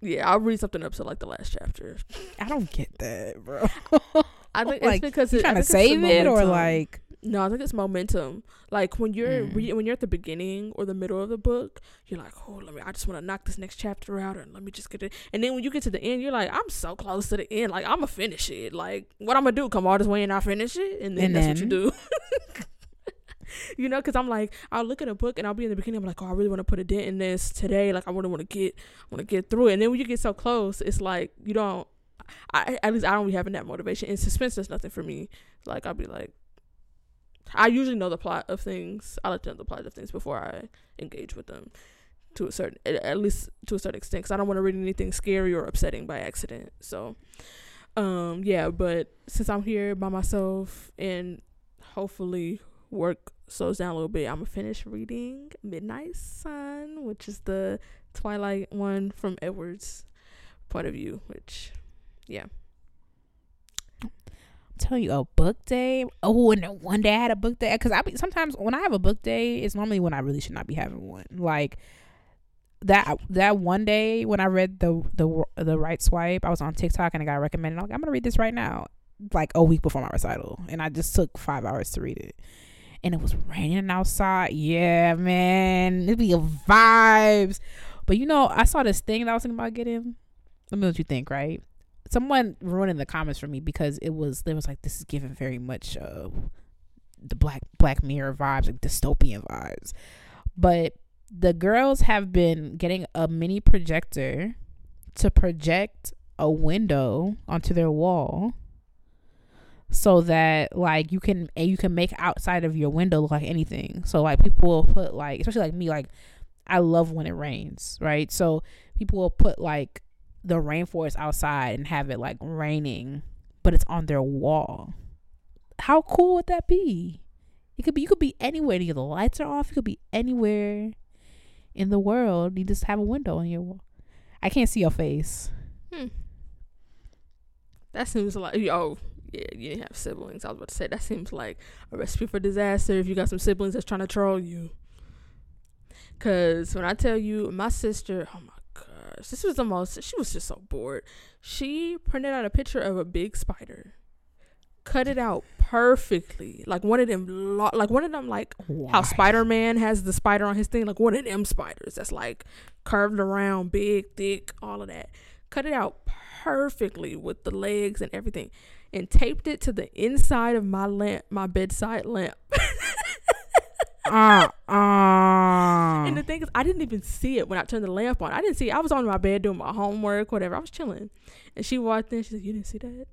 yeah, I'll read something up to like the last chapter. I don't get that, bro. I think Like, it's because it, I trying to think it's the save it or like? No, I think it's momentum. Like when you're Mm. re- when you're at the beginning or the middle of the book, you're like, "Oh, let me. I just want to knock this next chapter out, and let me just get it." And then when you get to the end, you're like, "I'm so close to the end. Like I'm gonna finish it. Like what I'm gonna do? Come all this way and I finish it, and then And that's what you do." you know, because I'm like, I'll look at a book and I'll be in the beginning. I'm like, "Oh, I really want to put a dent in this today. Like I really want to get, want to get through it." And then when you get so close, it's like you don't. I at least I don't be having that motivation. And suspense does nothing for me. Like I'll be like. I usually know the plot of things. I like to know the plot of things before I engage with them, to a certain, at least to a certain extent, because I don't want to read anything scary or upsetting by accident. So, um, yeah. But since I'm here by myself and hopefully work slows down a little bit, I'm gonna finish reading Midnight Sun, which is the Twilight one from Edward's point of view. Which, yeah, tell you a book day. Oh, and one day I had a book day because I be sometimes when I have a book day, it's normally when I really should not be having one. Like that that one day when I read the the the right swipe, I was on TikTok and I got recommended. I'm like, I'm gonna read this right now, like a week before my recital, and I just took five hours to read it. And it was raining outside. Yeah, man, it'd be a vibes. But you know, I saw this thing that I was thinking about getting. Let me know what you think, right? Someone ruined in the comments for me because it was there was like this is giving very much uh the black black mirror vibes like dystopian vibes. But the girls have been getting a mini projector to project a window onto their wall so that like you can and you can make outside of your window look like anything. So like people will put like especially like me like i love when it rains right? So people will put like the rainforest outside and have it like raining, but it's on their wall. How cool would that be? It could be you could be anywhere. The lights are off. You could be anywhere in the world. You just have a window on your wall. I can't see your face. Hmm. That seems like oh yeah, you didn't have siblings. I was about to say that seems like a recipe for disaster if you got some siblings that's trying to troll you. Cause when I tell you my sister, oh my this was the most. She was just so bored. She printed out a picture of a big spider, cut it out perfectly, like one of them, lo- like one of them, like how Spider Man has the spider on his thing, like one of them spiders that's like curved around, big, thick, all of that. Cut it out perfectly with the legs and everything, and taped it to the inside of my lamp, my bedside lamp. Uh, uh. And the thing is, I didn't even see it when I turned the lamp on. I didn't see. It. I was on my bed doing my homework, whatever. I was chilling, and she walked in. She said, "You didn't see that?"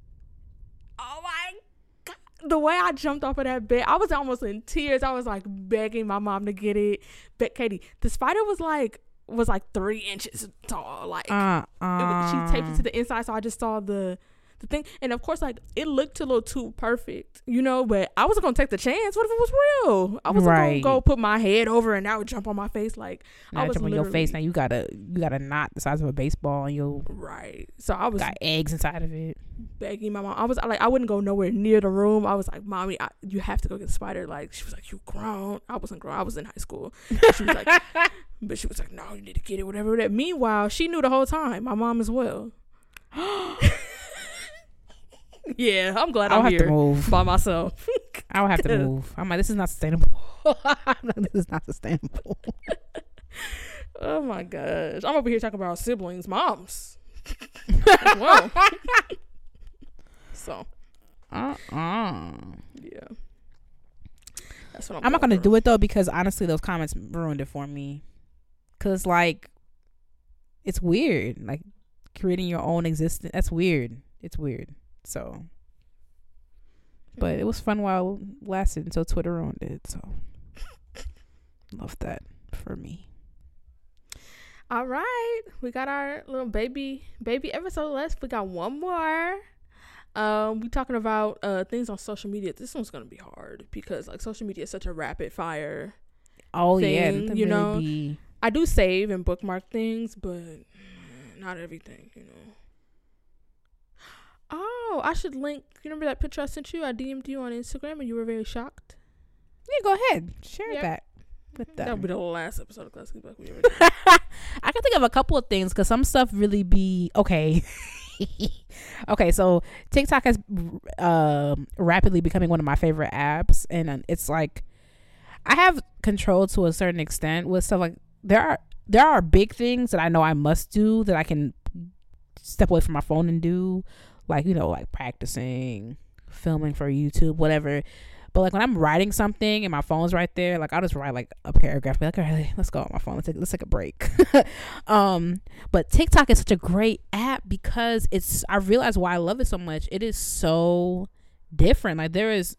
Oh my god! The way I jumped off of that bed, I was almost in tears. I was like begging my mom to get it. But Katie, the spider was like was like three inches tall. Like uh, it was, she taped it uh. to the inside, so I just saw the the thing. And of course, like it looked a little too perfect, you know. But I wasn't gonna take the chance. What if it was real? I wasn't Right. gonna go put my head over and would jump on my face. Like Now I was jump on your face. Now you got a you got a knot the size of a baseball, and you right. So I was got eggs inside of it. begging my mom. I was like, I wouldn't go nowhere near the room. I was like, mommy, I, you have to go get the spider. Like she was like, you grown. I wasn't grown. I was in high school. She was like, but she was like, no, you need to get it, whatever. That. Meanwhile, she knew the whole time. My mom as well. yeah, I'm glad I'll I'm have here to move. by myself. I will have to move. I'm like, this is not sustainable. this is not sustainable. oh my gosh, I'm over here talking about siblings, moms. well. so Uh uh yeah, that's what I'm. I'm not gonna do it though because honestly, those comments ruined it for me. Cause like, it's weird. Like creating your own existence. That's weird. It's weird. So, but it was fun while it lasted until Twitter ruined it. So, love that for me. All right, we got our little baby baby episode left. We got one more. Um, we talking about uh things on social media. This one's gonna be hard because like social media is such a rapid fire. Oh yeah, Thing, that you know? be- I do save and bookmark things, but not everything, you know. Oh, I should link. You remember that picture I sent you? I DM'd you on Instagram, and you were very shocked. yeah. Go ahead, share Yep. that with them. That'll be the last episode of Classically Black we ever did. I can think of a couple of things because some stuff really be okay. okay, so TikTok has um rapidly becoming one of my favorite apps, and uh, it's like I have control to a certain extent with stuff like there are there are big things that I know I must do that I can step away from my phone and do, like you know, like practicing, filming for YouTube, whatever. But like when I'm writing something and my phone's right there, like I'll just write like a paragraph, be like, right, let's go on my phone. Let's take let's take a break. um, but TikTok is such a great app because it's I realize why I love it so much. It is so different. Like there is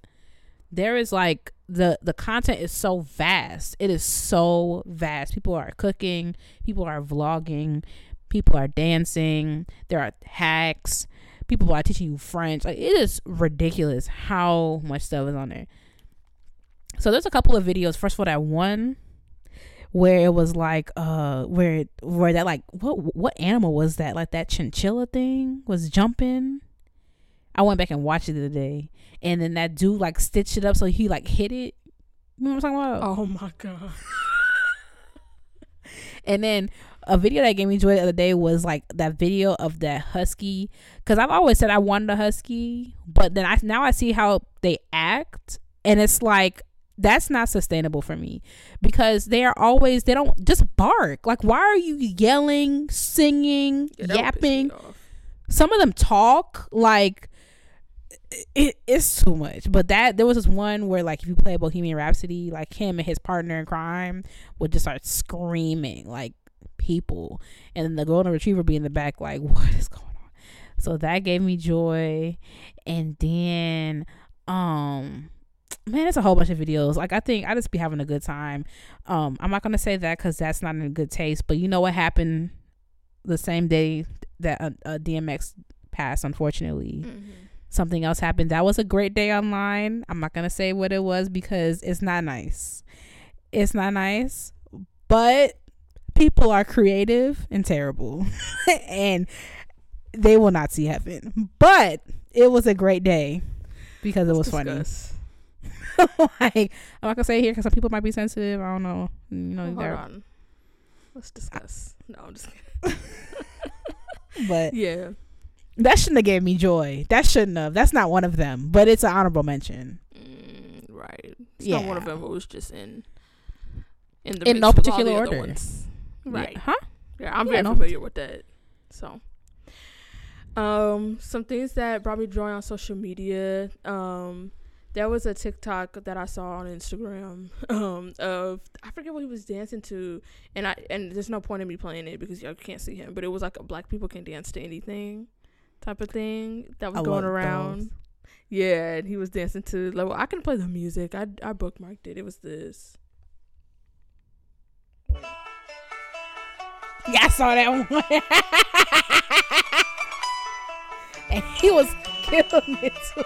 there is like the the content is so vast. It is so vast. People are cooking, people are vlogging, people are dancing, there are hacks, people are teaching you French. Like it is ridiculous how much stuff is on there. So there's a couple of videos. First of all, that one where it was like uh where where that like what what animal was that? Like that chinchilla thing was jumping. I went back and watched it the other day, and then that dude like stitched it up so he like hit it. You know what I'm talking about? oh my god. And then a video that gave me joy the other day was like that video of that husky. Because I've always said I wanted a husky, but then I now I see how they act, and it's like that's not sustainable for me because they are always they don't just bark. Like why are you yelling, singing, Yeah, that would piss me yapping? Some of them talk like it, it's too much. But that there was this one where like if you play Bohemian Rhapsody, like him and his partner in crime would just start screaming like people, and then the golden retriever be in the back like what is going on. So that gave me joy, and then um. Man, it's a whole bunch of videos. Like I think I just be having a good time. Um, I'm not gonna say that because that's not in good taste. But you know what happened the same day that uh, uh, DMX passed, unfortunately. Mhm. something else happened. That was a great day online. I'm not gonna say what it was because it's not nice. It's not nice, but people are creative and terrible, and they will not see heaven. But it was a great day because it was funny. Like I'm not gonna say it here because some people might be sensitive. I don't know. You know, Hold they're- on. Let's discuss. No, I'm just kidding. but Yeah. that shouldn't have gave me joy. That shouldn't have. That's not one of them. But it's an honorable mention. Mm, right. It's not one of them. It was just in in the In no particular order. ones. Yeah. Right. Huh? Yeah, I'm Yeah, very no. familiar with that. So, um, some things that brought me joy on social media. Um, there was a TikTok that I saw on Instagram. Um, of I forget what he was dancing to, and I and there's no point in me playing it because y'all can't see him. But it was like a black people can dance to anything, type of thing that was I going around. those. Yeah, and he was dancing to like well, I can play the music. I I bookmarked it. It was this. Yeah, I saw that one. and he was killing it too.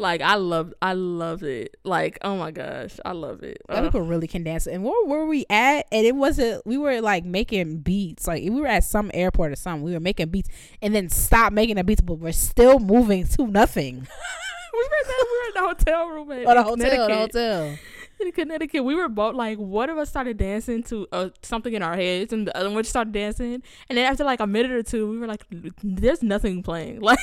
Like I loved, I loved it. Like oh my gosh, I love it. Ugh. people really can dance. And where were we at? And it wasn't. We were like making beats. Like we were at some airport or something. We were making beats, and then stopped making the beats, but we're still moving to nothing. we were in the, we were in the hotel room at Or oh, the in hotel, the hotel. In Connecticut, we were both like, one of us started dancing to uh, something in our heads, and the other one just started dancing. And then after like a minute or two, we were like, "There's nothing playing." Like,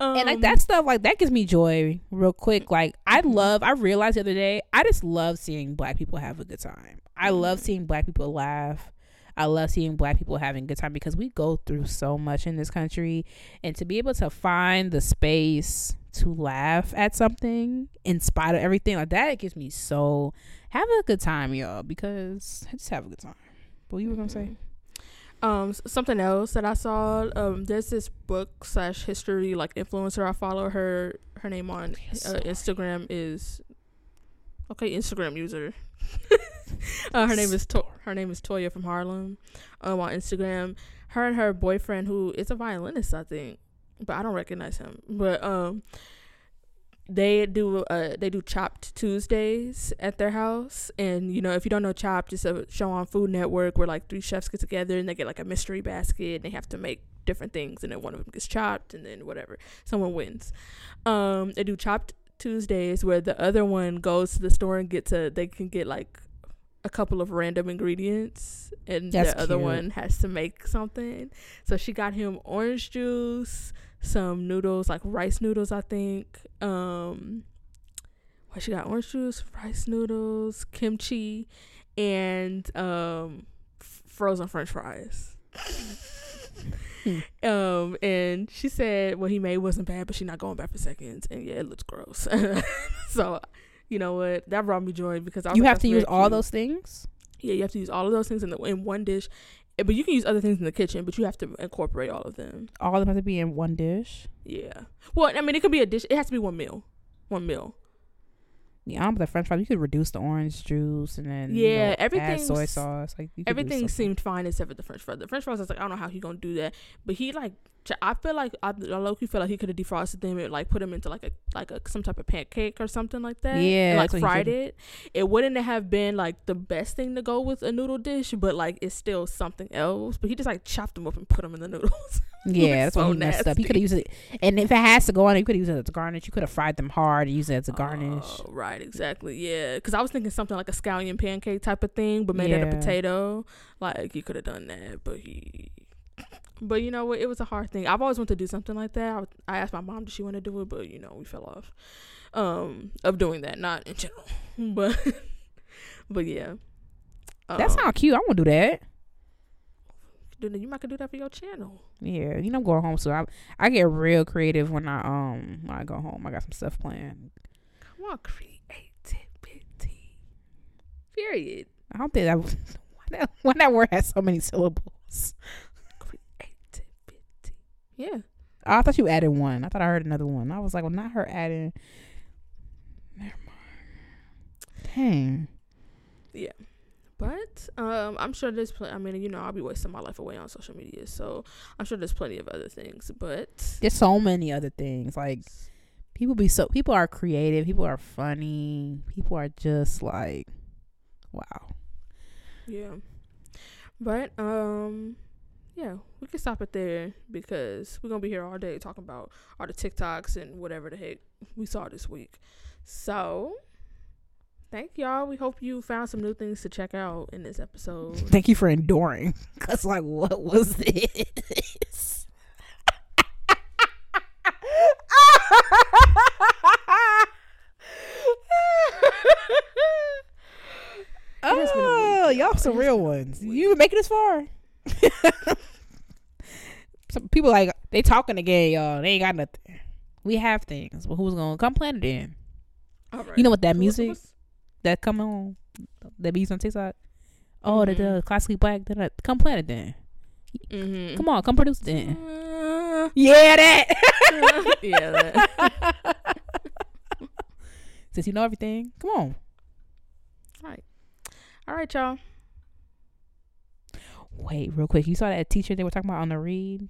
um, and like that stuff like that gives me joy real quick. Like i love i realized the other day i just love seeing black people have a good time. I love seeing black people laugh. I love seeing black people having a good time because we go through so much in this country. And to be able to find the space to laugh at something in spite of everything like that it gives me so have a good time y'all because just have a good time what you were gonna say Um, something else that I saw. Um, there's this book slash history like influencer I follow. Her her name on uh, Instagram is okay. Instagram user. uh, her name is to- her name is Toya from Harlem. Um, on Instagram, her and her boyfriend, who is a violinist, I think, but I don't recognize him. But um, they do uh they do chopped tuesdays at their house. And you know if you don't know chopped it's a show on food network where like three chefs get together and they get like a mystery basket and they have to make different things. And then one of them gets chopped and then whatever. Someone wins. Um they do chopped tuesdays where the other one goes to the store and gets a they can get like a couple of random ingredients. And That's the other cute. one has to make something. So she got him orange juice some noodles like rice noodles i think. Um what she got orange juice rice noodles kimchi and um f- frozen french fries. Um and she said what he made wasn't bad but she's not going back for seconds. And yeah it looks gross. So you know what? That brought me joy because I was you like, have to use all cute." those things? Yeah you have to use all of those things in the in one dish but you can use other things in the kitchen but you have to incorporate all of them all of them have to be in one dish yeah well i mean it could be a dish it has to be one meal one meal Yeah, I'm the French fries. You could reduce the orange juice and then Yeah, you know, add soy sauce. Like you everything seemed fine except for the french fries the french fries I was like i don't know how he gonna do that but he like i feel like i, I low-key feel like he could have defrosted them and like put them into like a like a some type of pancake or something like that Yeah, and, like that's what he fried it it wouldn't have been like the best thing to go with a noodle dish but like it's still something else but he just like chopped them up and put them in the noodles Yeah, that's so what he messed up. He could have used it, and if it has to go on, you could use it as a garnish. You could have fried them hard and use it as a oh, garnish. Oh, right, exactly. Yeah, because I was thinking something like a scallion pancake type of thing, but made out of potato. Like you could have done that, but he. But you know what? It was a hard thing. I've always wanted to do something like that. I, I asked my mom, "Did she want to do it?" But you know, we fell off. Um, of doing that, not in general, but but yeah. that Um, sounds cute. I want to do that. You might could do that for your channel. Yeah, you know, I'm going home, so I I get real creative when I um when I go home. I got some stuff planned. Come on, creativity. Period. I don't think that why that, why that word has so many syllables. Yeah. I thought you added one. I thought I heard another one. I was like, well, not her adding. Never mind. Dang. Yeah. But um, I'm sure there's. Pl- I mean, you know, I'll be wasting my life away on social media, so I'm sure there's plenty of other things. But There's so many other things. Like people be so people are creative. People are funny. People are just like, wow. yeah, but um, yeah, we can stop it there because we're gonna be here all day talking about all the TikToks and whatever the heck we saw this week. So. Thank y'all. We hope you found some new things to check out in this episode. Thank you for enduring. Cause like, what was this? has been a oh, y'all y'all. some real ones. You even make it this far? some people like they talking again, y'all. They ain't got nothing. We have things, but who's gonna come plant it in? All right. You know what that what's- music what's- that come on that be used on TikTok? Oh, the, the Mhm. classically black. da- Come plant it then. Mhm. Come on, come produce it then. Uh, Yeah, that. yeah. That. Since you know everything, come on. All right, all right, y'all. Wait, real quick. You saw that teacher they were talking about on the read?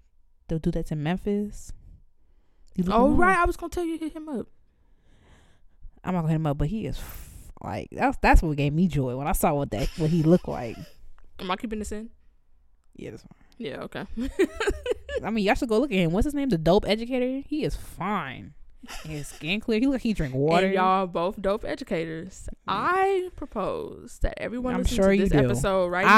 They'll do that to Memphis. Oh right, I was gonna tell you to hit him up. I'm not gonna hit him up, but he is f- like that's that's what gave me joy when I saw what that what he looked like. Am I keeping this in? Yeah, that's fine. Yeah. Okay. I mean, y'all should go look at him. What's his name? The dope educator. He is fine. His skin clear. He look like he drink water. And y'all both dope educators. I propose that everyone I'm listen sure to this episode right now.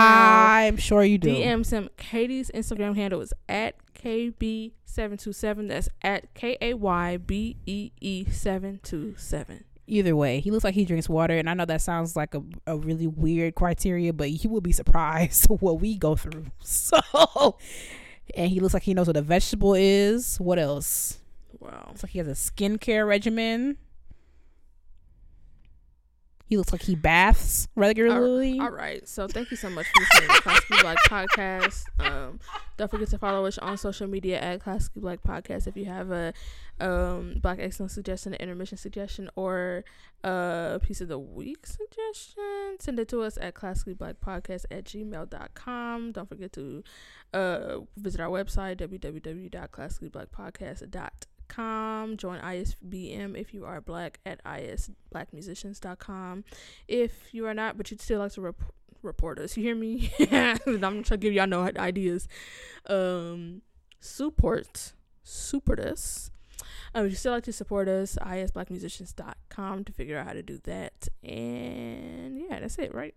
I'm sure you do. DM some Katie's Instagram handle is at KB727. That's at K A Y B E E 727. Either way, he looks like he drinks water, and I know that sounds like a, a really weird criteria, but you will be surprised what we go through. So, and he looks like he knows what a vegetable is. What else? Wow. Looks like he has a skincare regimen. He looks like he baths regularly. All right. So thank you so much for listening to Classically Black Podcast. Um, don't forget to follow us on social media at Classically Black Podcast. If you have a um, Black Excellence suggestion, an intermission suggestion, or a piece of the week suggestion, send it to us at classicallyblackpodcast at gmail.com. Don't forget to uh, visit our website, www.classicallyblackpodcast.com. Join ISBM if you are black at isblackmusicians.com if you are not, but you'd still like to rep- report us, you hear me? I'm trying to give y'all no ideas. Um, support, support us. Um, if you still like to support us, isblackmusicians.com to figure out how to do that. And yeah, that's it, right?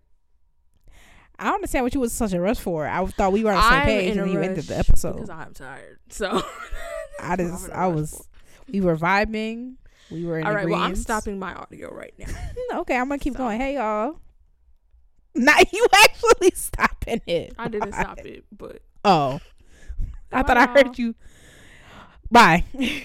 I don't understand what you was such a rush for. I thought we were on the same I'm page and you ended the episode. because I'm tired. So I just, I'm in a I was, we were vibing. We were in All right. Well, I'm stopping my audio right now. okay, I'm gonna keep going. Hey y'all. Not you actually stopping it. I didn't Bye. stop it, but Oh. I Bye, thought I heard you. Bye.